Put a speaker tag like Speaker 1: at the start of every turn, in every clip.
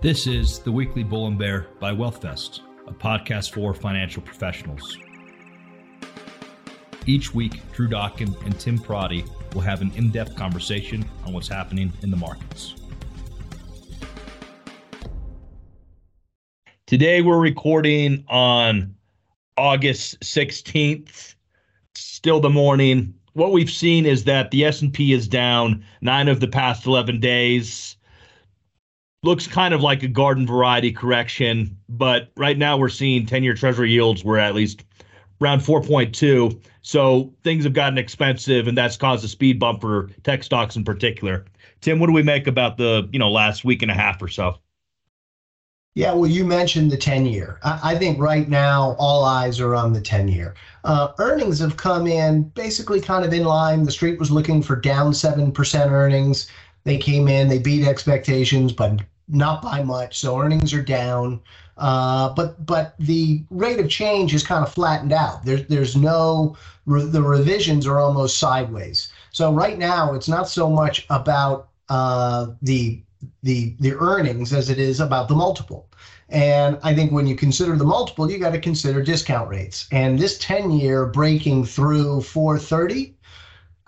Speaker 1: This is the weekly Bull and Bear by WealthVest, a podcast for financial professionals. Each week, Drew Dokken and Tim Pierotti will have an in depth conversation on what's happening in the markets. Today, we're recording on August 16th, still the morning. What we've seen is that the S&P is down 9 of the past 11 days looks kind of like a garden variety correction, but right now we're seeing 10 year treasury yields were at least around 4.2. So things have gotten expensive, and that's caused a speed bump for tech stocks in particular. Tim, what do we make about the you know last week and a half or so?
Speaker 2: Yeah, well, you mentioned the 10 year. I, think right now all eyes are on the 10 year. Uh, earnings have come in basically kind of in line. The street was looking for down 7% earnings. They came in, they beat expectations, but not by much. So earnings are down. Uh, but but the rate of change is kind of flattened out. There's there's no the revisions are almost sideways. So right now it's not so much about uh, the the the earnings as it is about the multiple. And I think when you consider the multiple, you got to consider discount rates. And this 10 year breaking through 430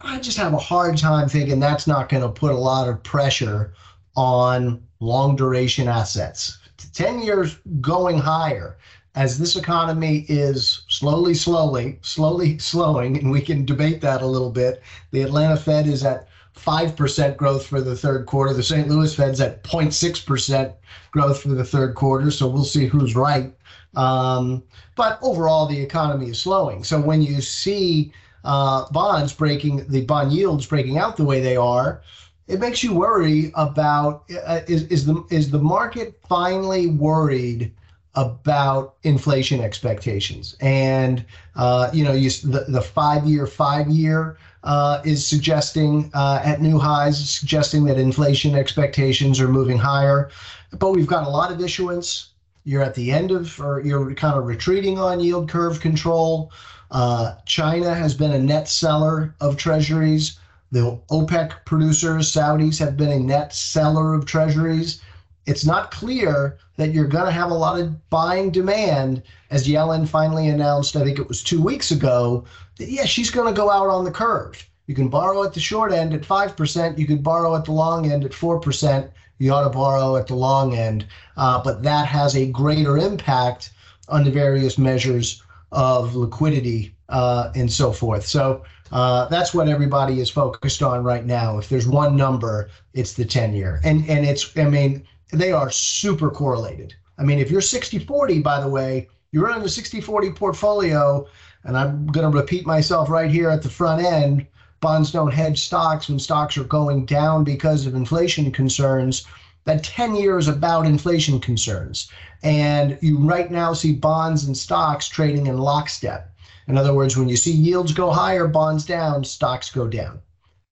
Speaker 2: I just have a hard time thinking that's not going to put a lot of pressure on long duration assets. 10 years going higher as this economy is slowly, slowly, slowly slowing, and we can debate that a little bit. The Atlanta Fed is at 5% growth for the third quarter. The St. Louis Fed's at 0.6% growth for the third quarter. So we'll see who's right. Um, but overall, the economy is slowing. So when you see uh, bonds breaking the bond yields breaking out the way they are, it makes you worry about uh, is, is the is the market finally worried about inflation expectations? And uh, you know you, the, the five year five year uh, is suggesting uh, at new highs suggesting that inflation expectations are moving higher. But we've got a lot of issuance. You're at the end of or you're kind of retreating on yield curve control uh, China has been a net seller of treasuries. The OPEC producers, Saudis, have been a net seller of treasuries. It's not clear that you're going to have a lot of buying demand, as Yellen finally announced, I think it was two weeks ago, that yeah, she's going to go out on the curve. You can borrow at the short end at 5%, you can borrow at the long end at 4%. You ought to borrow at the long end, uh, but that has a greater impact on the various measures of liquidity uh, and so forth. So uh, that's what everybody is focused on right now. If there's one number, it's the 10 year. And, and it's, I mean, they are super correlated. I mean, if you're 60 40, by the way, you're running a 60 40 portfolio, and I'm going to repeat myself right here at the front end bonds don't hedge stocks when stocks are going down because of inflation concerns that 10 year is about inflation concerns. And you right now see bonds and stocks trading in lockstep. In other words, when you see yields go higher, bonds down, stocks go down.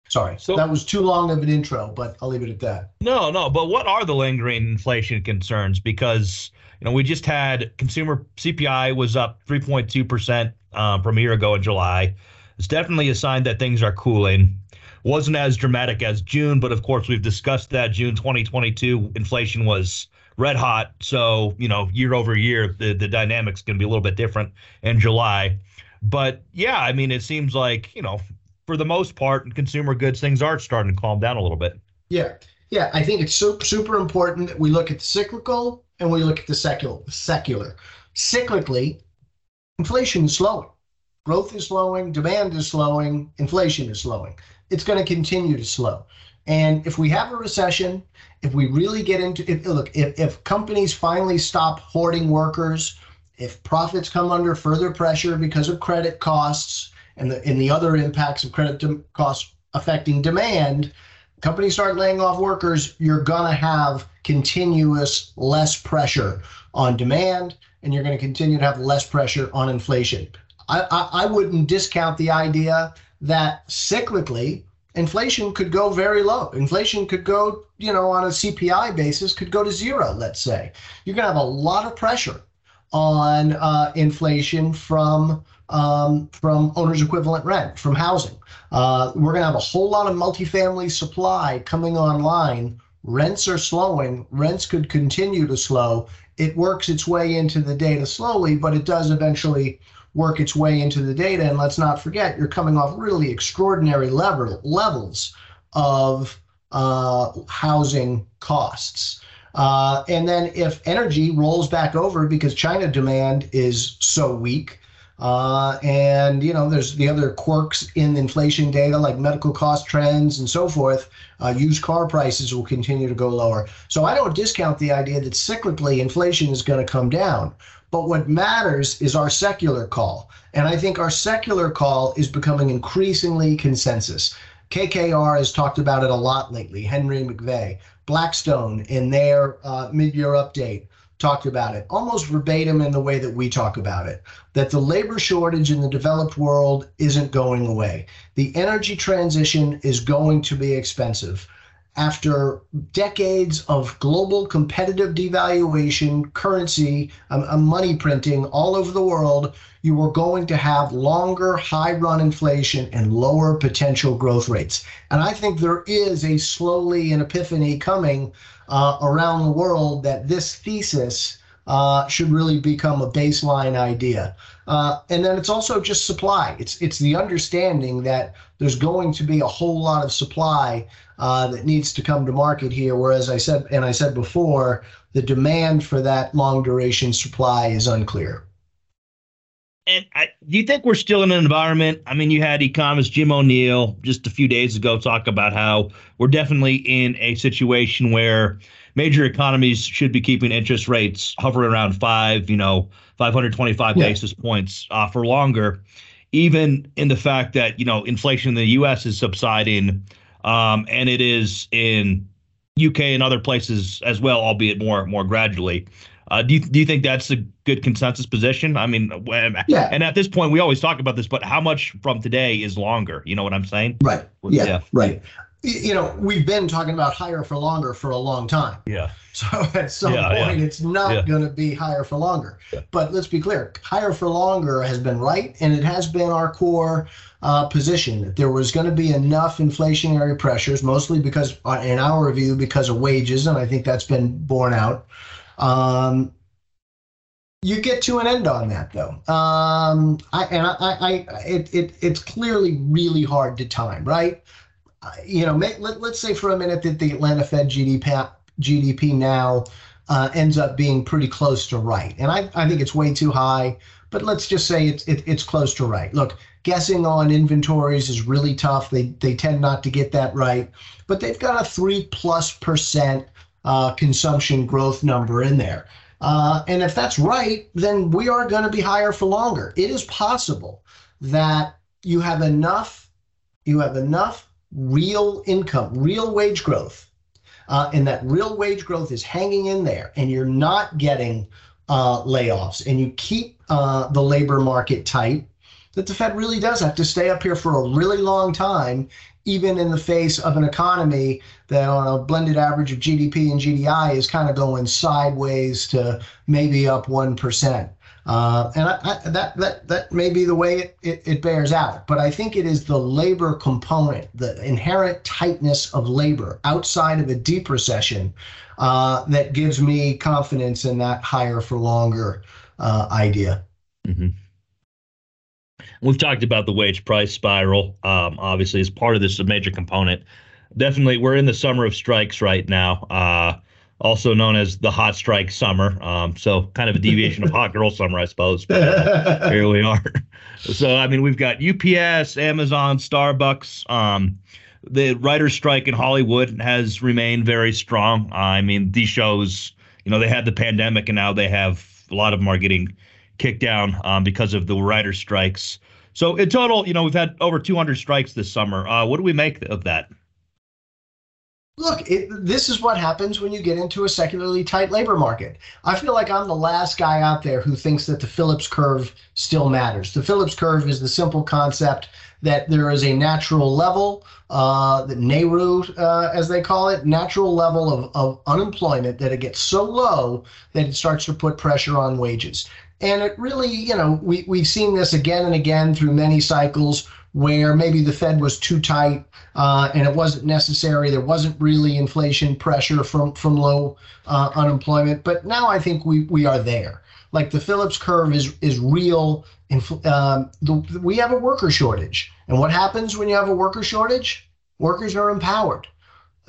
Speaker 2: Sorry, so, that was too long of an intro, but I'll leave it at that.
Speaker 1: No, no, but what are the lingering inflation concerns? Because you know we just had consumer CPI was up 3.2 percent um, from a year ago in July. It's definitely a sign that things are cooling wasn't as dramatic as June, but of course we've discussed that June 2022 inflation was red hot. So you know, year over year, the the dynamics going to be a little bit different in July. But yeah, I mean, it seems like you know, for the most part, in consumer goods, things are starting to calm down a little bit.
Speaker 2: Yeah, yeah, I think it's super super important that we look at the cyclical and we look at the secular. Secular, cyclically, inflation is slowing. Growth is slowing, demand is slowing, inflation is slowing it's going to continue to slow. And if we have a recession, if we really get into look, if, if companies finally stop hoarding workers, if profits come under further pressure because of credit costs and the and the other impacts of credit costs affecting demand, companies start laying off workers, you're gonna have continuous less pressure on demand, and you're going to continue to have less pressure on inflation. I, I, I wouldn't discount the idea that cyclically inflation could go very low. Inflation could go, you know, on a CPI basis, could go to zero, let's say. You're going to have a lot of pressure on uh, inflation from um, from owner's equivalent rent, from housing. Uh, we're going to have a whole lot of multifamily supply coming online rents are slowing, rents could continue to slow. It works its way into the data slowly, but it does eventually work its way into the data. And let's not forget, you're coming off really extraordinary level, levels of uh, housing costs. Uh, and then if energy rolls back over because China demand is so weak, uh, and you know, there's the other quirks in inflation data like medical cost trends and so forth. Uh, used car prices will continue to go lower. So I don't discount the idea that cyclically inflation is going to come down. But what matters is our secular call. And I think our secular call is becoming increasingly consensus. KKR has talked about it a lot lately, Henry McVey, Blackstone, in their uh, mid year update, talked about it almost verbatim in the way that we talk about it that the labor shortage in the developed world isn't going away. The energy transition is going to be expensive after decades of global competitive devaluation, currency, um, um, money printing all over the world, you are going to have longer high run inflation and lower potential growth rates. And I think there is a slowly an epiphany coming uh, around the world that this thesis uh, should really become a baseline idea. Uh, and then it's also just supply. It's it's the understanding that there's going to be a whole lot of supply uh, that needs to come to market here. Whereas I said, and I said before, the demand for that long duration supply is unclear.
Speaker 1: And I, do you think we're still in an environment? I mean, you had economist Jim O'Neill just a few days ago talk about how we're definitely in a situation where major economies should be keeping interest rates hovering around five, you know, 525 yeah. basis points uh, for longer, even in the fact that, you know, inflation in the U.S. is subsiding um, and it is in UK and other places as well, albeit more more gradually. Uh, do you do you think that's a good consensus position? I mean, yeah. And at this point, we always talk about this, but how much from today is longer? You know what I'm saying?
Speaker 2: Right. Yeah. yeah. Right you know, we've been talking about higher for longer for a long time.
Speaker 1: Yeah.
Speaker 2: So at some yeah, point, yeah. it's not yeah. going to be higher for longer. But let's be clear higher for longer has been right, and it has been our core uh, position that there was going to be enough inflationary pressures, mostly because, uh, in our view, because of wages, and I think that's been borne out. Um, you get to an end on that though um, I, and I, I, it, it, it's clearly really hard to time right you know, let, let's say for a minute that the Atlanta Fed GDP, GDP now uh, ends up being pretty close to right. And I, I think it's way too high, but let's just say it's, it, it's close to right. Look, guessing on inventories is really tough. They, they tend not to get that right, but they've got a three plus percent uh, consumption growth number in there. Uh, and if that's right, then we are going to be higher for longer. It is possible that you have enough, you have enough real income, real wage growth, uh, and that real wage growth is hanging in there, and you're not getting uh, layoffs, and you keep uh, the labor market tight, that the Fed really does have to stay up here for a really long time, even in the face of an economy that, on a blended average of GDP and GDI, is kind of going sideways to maybe up 1%. Uh, and I, I, that that that may be the way it, it, it, bears out. But I think it is the labor component, the inherent tightness of labor outside of a deep recession, uh, that gives me confidence in that higher for longer uh, idea.
Speaker 1: Mm-hmm. We've talked about the wage price spiral. Um, obviously, as part of this, a major component. Definitely, we're in the summer of strikes right now. Also known as the hot strike summer. Um, so kind of a deviation of hot girl summer, I suppose. But uh, here we are. So I mean, we've got UPS, Amazon, Starbucks. Um, the writer's strike in Hollywood has remained very strong. I mean, these shows, you know, they had the pandemic, and now they have a lot of them are getting kicked down um, because of the writer's strikes. So in total, you know, we've had over 200 strikes this summer. Uh, what do we make of that?
Speaker 2: Look, it, this is what happens when you get into a secularly tight labor market. I feel like I'm the last guy out there who thinks that the Phillips curve still matters. The Phillips curve is the simple concept that there is a natural level, uh, the NAIRU, uh, as they call it, natural level of, of unemployment that it gets so low that it starts to put pressure on wages. And it really, you know, we, we've seen this again and again through many cycles where maybe the Fed was too tight uh, and it wasn't necessary. There wasn't really inflation pressure from from low uh, unemployment, but now I think we we are there. Like the Phillips curve is is real. Um, the, we have a worker shortage, and what happens when you have a worker shortage? Workers are empowered.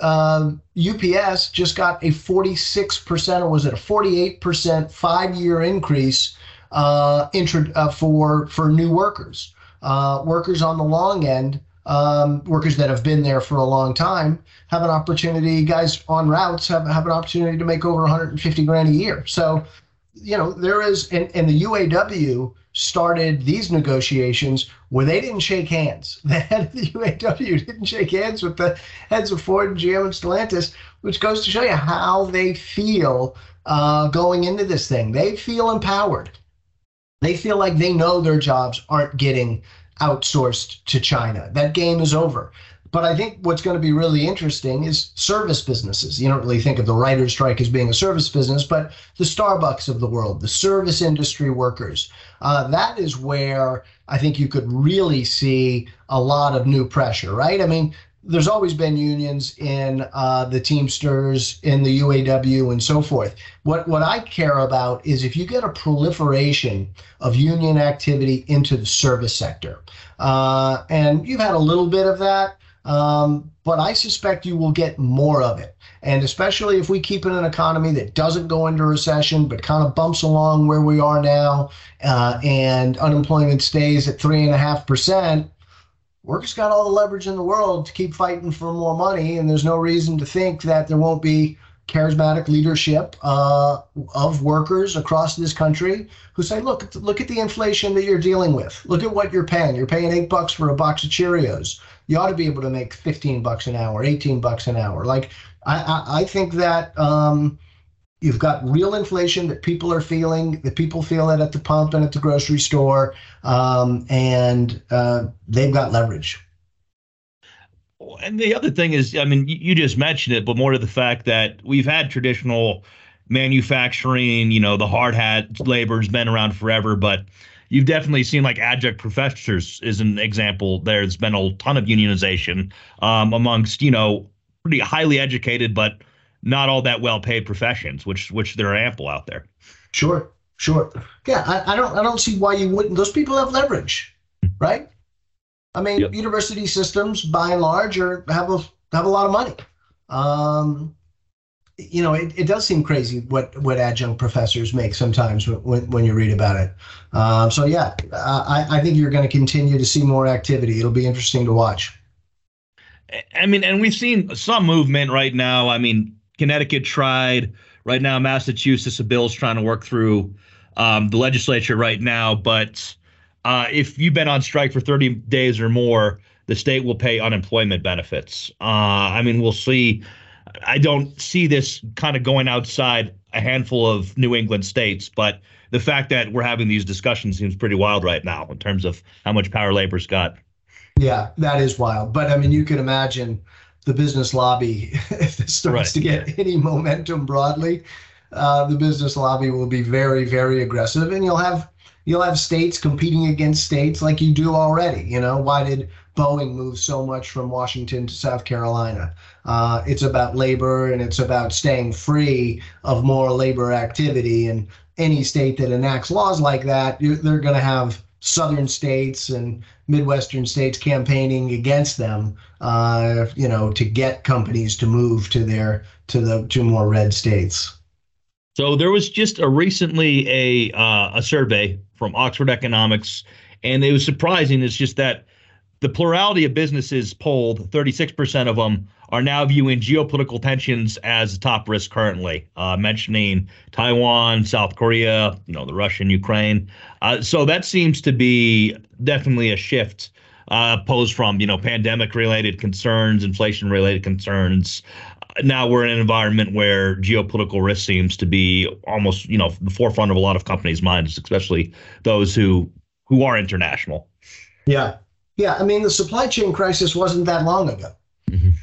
Speaker 2: Uh, UPS just got a 46% or was it a 48% five year increase uh, uh, for for new workers. Uh, workers on the long end, um, workers that have been there for a long time, have an opportunity. Guys on routes have have an opportunity to make over 150 grand a year. So, you know, there is, and, and the UAW started these negotiations where they didn't shake hands. The head of the UAW didn't shake hands with the heads of Ford and GM and Stellantis, which goes to show you how they feel uh, going into this thing. They feel empowered. They feel like they know their jobs aren't getting outsourced to China. That game is over. But I think what's going to be really interesting is service businesses. You don't really think of the writer's strike as being a service business, but the Starbucks of the world, the service industry workers, uh, that is where I think you could really see a lot of new pressure, right? I mean, there's always been unions in uh, the Teamsters, in the UAW, and so forth. What what I care about is if you get a proliferation of union activity into the service sector, uh, and you've had a little bit of that, um, but I suspect you will get more of it. And especially if we keep in an economy that doesn't go into recession, but kind of bumps along where we are now, uh, and unemployment stays at three and a half percent workers got all the leverage in the world to keep fighting for more money, and there's no reason to think that there won't be charismatic leadership uh, of workers across this country who say, "Look, look at the inflation that you're dealing with. Look at what you're paying. You're paying eight bucks for a box of Cheerios. You ought to be able to make 15 bucks an hour, 18 bucks an hour." Like, I, I, I think that. Um, You've got real inflation that people are feeling, that people feel it at the pump and at the grocery store, um, and uh, they've got leverage.
Speaker 1: And the other thing is, I mean, you just mentioned it, but more to the fact that we've had traditional manufacturing, you know, the hard hat labor has been around forever, but you've definitely seen like adjunct professors is an example. There's been a ton of unionization um, amongst, you know, pretty highly educated, but not all that well paid professions, which which there are ample out there.
Speaker 2: Sure, sure. Yeah, I, I don't I don't see why you wouldn't. Those people have leverage, right? I mean, yep. university systems, by and large, are have a have a lot of money. Um, you know, it, it does seem crazy what what adjunct professors make sometimes when when you read about it. Um, so yeah, I I think you're going to continue to see more activity. It'll be interesting to watch.
Speaker 1: I mean, and we've seen some movement right now. I mean, Connecticut tried. Right now, Massachusetts, a bill's trying to work through um, the legislature right now. But uh, if you've been on strike for 30 days or more, the state will pay unemployment benefits. Uh, I mean, we'll see. I don't see this kind of going outside a handful of New England states, but the fact that we're having these discussions seems pretty wild right now in terms of how much power labor's got.
Speaker 2: Yeah, that is wild. But I mean, you can imagine the business lobby, if this starts right. to get any momentum broadly, uh, the business lobby will be very, very aggressive, and you'll have you'll have states competing against states like you do already. You know, why did Boeing move so much from Washington to South Carolina? Uh, it's about labor and it's about staying free of more labor activity. And any state that enacts laws like that, they're going to have southern states and midwestern states campaigning against them uh, you know to get companies to move to their to the to more red states.
Speaker 1: So there was just a recently a uh, a survey from oxford economics and it was surprising. It's just that the plurality of businesses polled 36% of them are now viewing geopolitical tensions as top risk currently, uh, mentioning Taiwan, South Korea, you know, the Russian Ukraine. Uh, so that seems to be definitely a shift uh, posed from you know pandemic related concerns, inflation related concerns. Now we're in an environment where geopolitical risk seems to be almost you know the forefront of a lot of companies' minds, especially those who who are international.
Speaker 2: Yeah, yeah. I mean, the supply chain crisis wasn't that long ago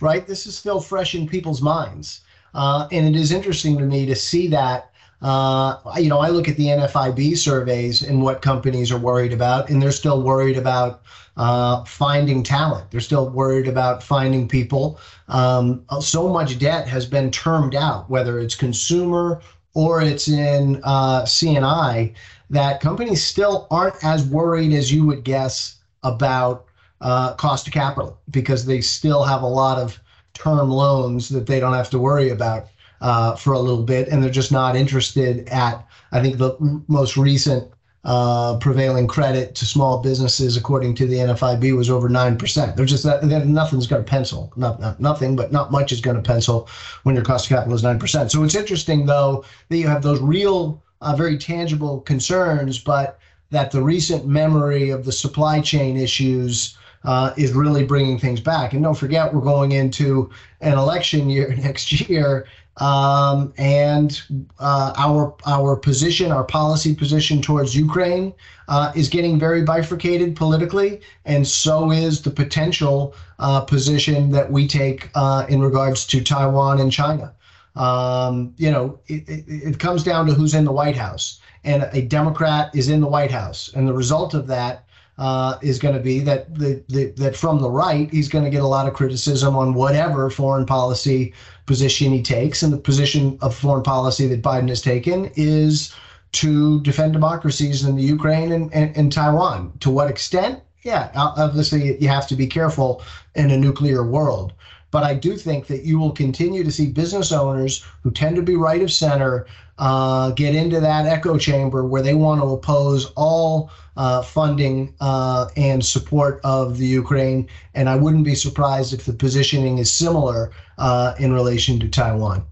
Speaker 2: right? This is still fresh in people's minds. Uh, and it is interesting to me to see that Uh, you know, I look at the NFIB surveys and what companies are worried about, and they're still worried about uh, finding talent. They're still worried about finding people. Um, so much debt has been termed out, whether it's consumer or it's in uh, C&I, that companies still aren't as worried as you would guess about uh, cost of capital because they still have a lot of term loans that they don't have to worry about uh, for a little bit, and they're just not interested at. I think the most recent uh, prevailing credit to small businesses, according to the NFIB, was over nine percent. They're just nothing's going to pencil. Not, not nothing, but not much is going to pencil when your cost of capital is nine percent. So it's interesting though that you have those real, uh, very tangible concerns, but that the recent memory of the supply chain issues uh, is really bringing things back. And don't forget, we're going into an election year next year, um, and uh, our our position, our policy position towards Ukraine, uh, is getting very bifurcated politically, and so is the potential uh, position that we take uh, in regards to Taiwan and China. Um, you know, it, it, it comes down to who's in the White House, and a Democrat is in the White House, and the result of that uh, is going to be that the, the, that from the right he's going to get a lot of criticism on whatever foreign policy position he takes, and the position of foreign policy that Biden has taken is to defend democracies in the Ukraine and, and, and Taiwan. To what extent? Yeah, obviously you have to be careful in a nuclear world. But I do think that you will continue to see business owners who tend to be right of center uh, get into that echo chamber where they want to oppose all uh, funding uh, and support of the Ukraine. And I wouldn't be surprised if the positioning is similar uh, in relation to Taiwan.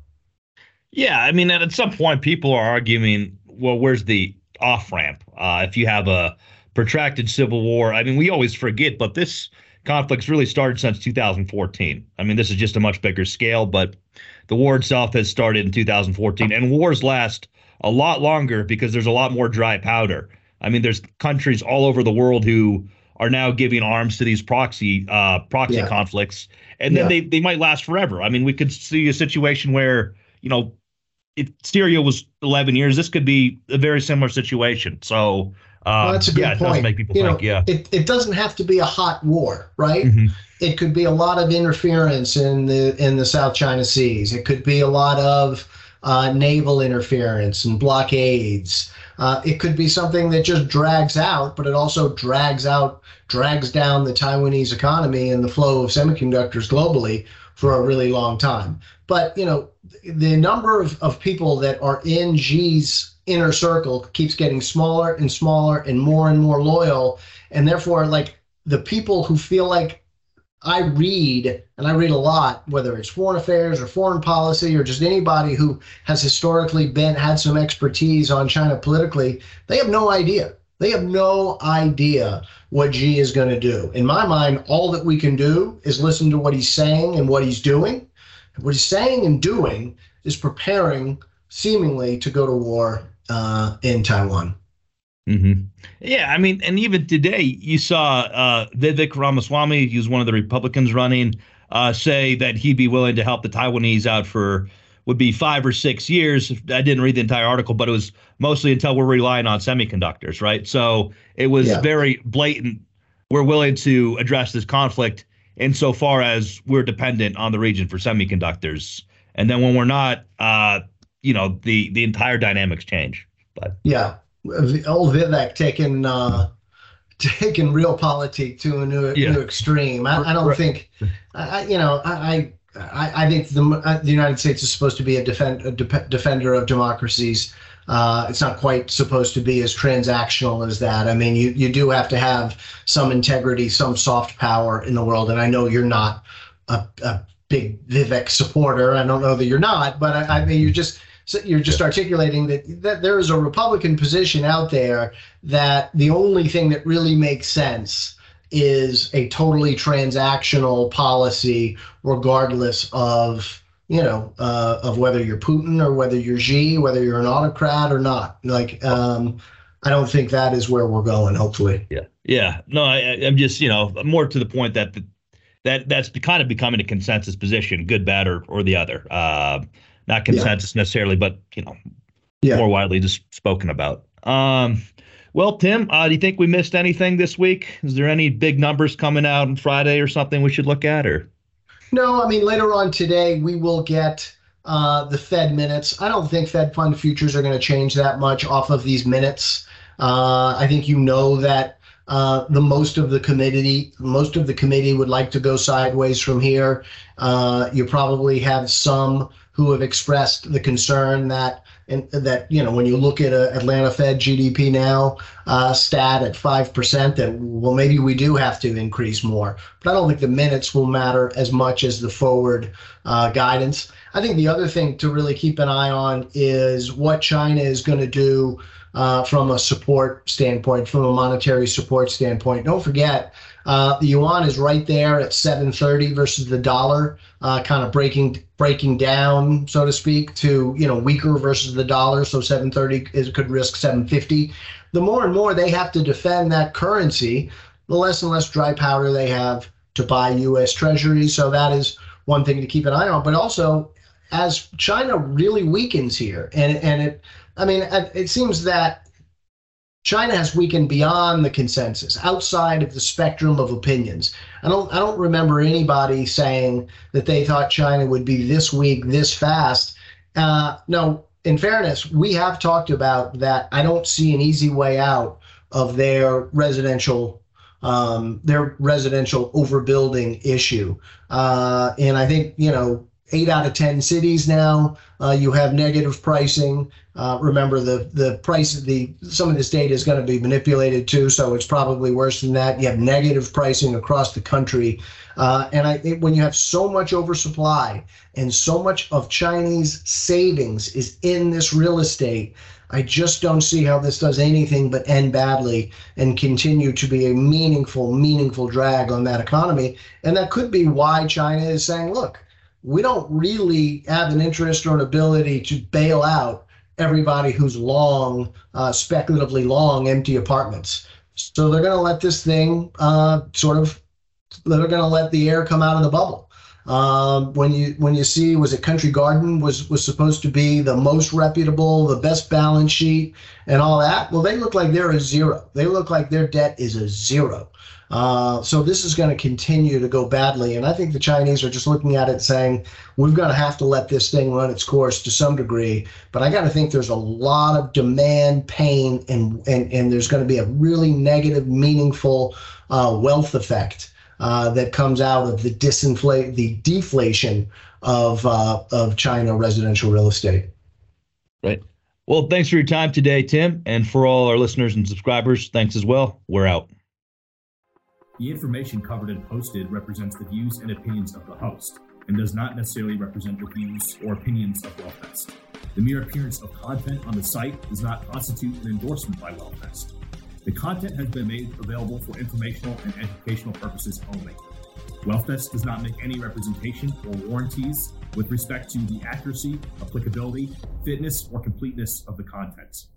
Speaker 1: Yeah, I mean, at some point, people are arguing, well, where's the off ramp? Uh, if you have a protracted civil war, I mean, we always forget, but this conflict's really started since 2014. I mean, this is just a much bigger scale, but the war itself has started in 2014, and wars last a lot longer because there's a lot more dry powder. I mean, there's countries all over the world who are now giving arms to these proxy uh, proxy yeah. conflicts, and then yeah. they they might last forever. I mean, we could see a situation where you know, if Syria was 11 years, this could be a very similar situation. So.
Speaker 2: Uh, well, that's a good
Speaker 1: yeah,
Speaker 2: point.
Speaker 1: It does make people you think, know, yeah.
Speaker 2: It, it doesn't have to be a hot war, right? Mm-hmm it could be a lot of interference in the in the South China Seas. It could be a lot of uh, naval interference and blockades. Uh, it could be something that just drags out, but it also drags out, drags down the Taiwanese economy and the flow of semiconductors globally for a really long time. But you know, the number of, of people that are in Xi's inner circle keeps getting smaller and smaller and more and more loyal, and therefore, like the people who feel like I read, and I read a lot, whether it's foreign affairs or foreign policy or just anybody who has historically been had some expertise on China politically, they have no idea. They have no idea what Xi is going to do. In my mind, all that we can do is listen to what he's saying and what he's doing. What he's saying and doing is preparing, seemingly, to go to war uh, in Taiwan.
Speaker 1: Mm-hmm. Yeah, I mean, and even today, you saw uh, Vivek Ramaswamy, who's one of the Republicans running, uh, say that he'd be willing to help the Taiwanese out for would be five or six years. I didn't read the entire article, but it was mostly until we're relying on semiconductors, right? So it was yeah. very blatant. We're willing to address this conflict insofar as we're dependent on the region for semiconductors, and then when we're not, uh, you know, the the entire dynamics change. But
Speaker 2: yeah, old Vivek taking uh, taking realpolitik to a new, yeah. new extreme. I, I don't right. think, I, you know, I, I, I think the uh, the United States is supposed to be a, defend, a de- defender of democracies. Uh, it's not quite supposed to be as transactional as that. I mean, you, you do have to have some integrity, some soft power in the world. And I know you're not a, a big Vivek supporter. I don't know that you're not, but I, I mean, you just so you're just articulating that, that there is a Republican position out there that the only thing that really makes sense is a totally transactional policy, regardless of you know uh, of whether you're Putin or whether you're Xi, whether you're an autocrat or not. Like, um, I don't think that is where we're going. Hopefully.
Speaker 1: Yeah. Yeah. No, I, am just you know more to the point that the, that that's kind of becoming a consensus position, good, bad, or or the other. Uh, not consensus yeah. necessarily, but you know, yeah. more widely just spoken about. Um, well, Tim, uh, do you think we missed anything this week? Is there any big numbers coming out on Friday or something we should look at? Or
Speaker 2: no, I mean later on today we will get uh, the Fed minutes. I don't think Fed fund futures are going to change that much off of these minutes. Uh, I think you know that uh, the most of the committee, most of the committee would like to go sideways from here. Uh, you probably have some who have expressed the concern that and that you know when you look at a Atlanta Fed GDP now uh, stat at five percent, that well maybe we do have to increase more. But I don't think the minutes will matter as much as the forward uh, guidance. I think the other thing to really keep an eye on is what China is going to do uh, from a support standpoint, from a monetary support standpoint. Don't forget, uh, the yuan is right there at 730 versus the dollar, uh, kind of breaking breaking down, so to speak, to you know weaker versus the dollar. So 730 is could risk 750. The more and more they have to defend that currency, the less and less dry powder they have to buy U.S. Treasuries. So that is one thing to keep an eye on. But also, as China really weakens here, and and it I mean, it seems that China has weakened beyond the consensus, outside of the spectrum of opinions. I don't, I don't remember anybody saying that they thought China would be this weak, this fast. Uh, no, in fairness, we have talked about that. I don't see an easy way out of their residential um, their residential overbuilding issue. Uh, and I think, you know, eight out of 10 cities now, uh, you have negative pricing. Uh, remember the the price of the some of this data is going to be manipulated too, so it's probably worse than that. You have negative pricing across the country, uh, and I it, when you have so much oversupply and so much of Chinese savings is in this real estate, I just don't see how this does anything but end badly and continue to be a meaningful, meaningful drag on that economy. And that could be why China is saying, look, we don't really have an interest or an ability to bail out everybody who's long, uh, speculatively long empty apartments. So they're going to let this thing uh, sort of, they're going to let the air come out of the bubble. Um, when you when you see was it Country Garden was was supposed to be the most reputable, the best balance sheet, and all that. Well, they look like they're a zero. They look like their debt is a zero. Uh, so this is going to continue to go badly. And I think the Chinese are just looking at it saying, we're going to have to let this thing run its course to some degree. But I got to think there's a lot of demand, pain, and, and, and there's going to be a really negative, meaningful uh, wealth effect uh, that comes out of the disinflate, the deflation of, uh, of China residential real estate.
Speaker 1: Right. Well, thanks for your time today, Tim. And for all our listeners and subscribers, thanks as well. We're out.
Speaker 3: The information covered and posted represents the views and opinions of the host and does not necessarily represent the views or opinions of WealthVest. The mere appearance of content on the site does not constitute an endorsement by WealthVest. The content has been made available for informational and educational purposes only. WealthVest does not make any representation or warranties with respect to the accuracy, applicability, fitness, or completeness of the contents.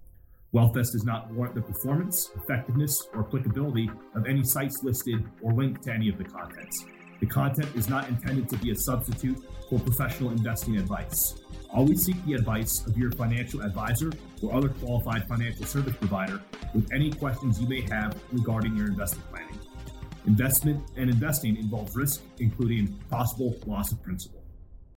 Speaker 3: WealthVest does not warrant the performance, effectiveness, or applicability of any sites listed or linked to any of the contents. The content is not intended to be a substitute for professional investing advice. Always seek the advice of your financial advisor or other qualified financial service provider with any questions you may have regarding your investment planning. Investment and investing involves risk, including possible loss of principal.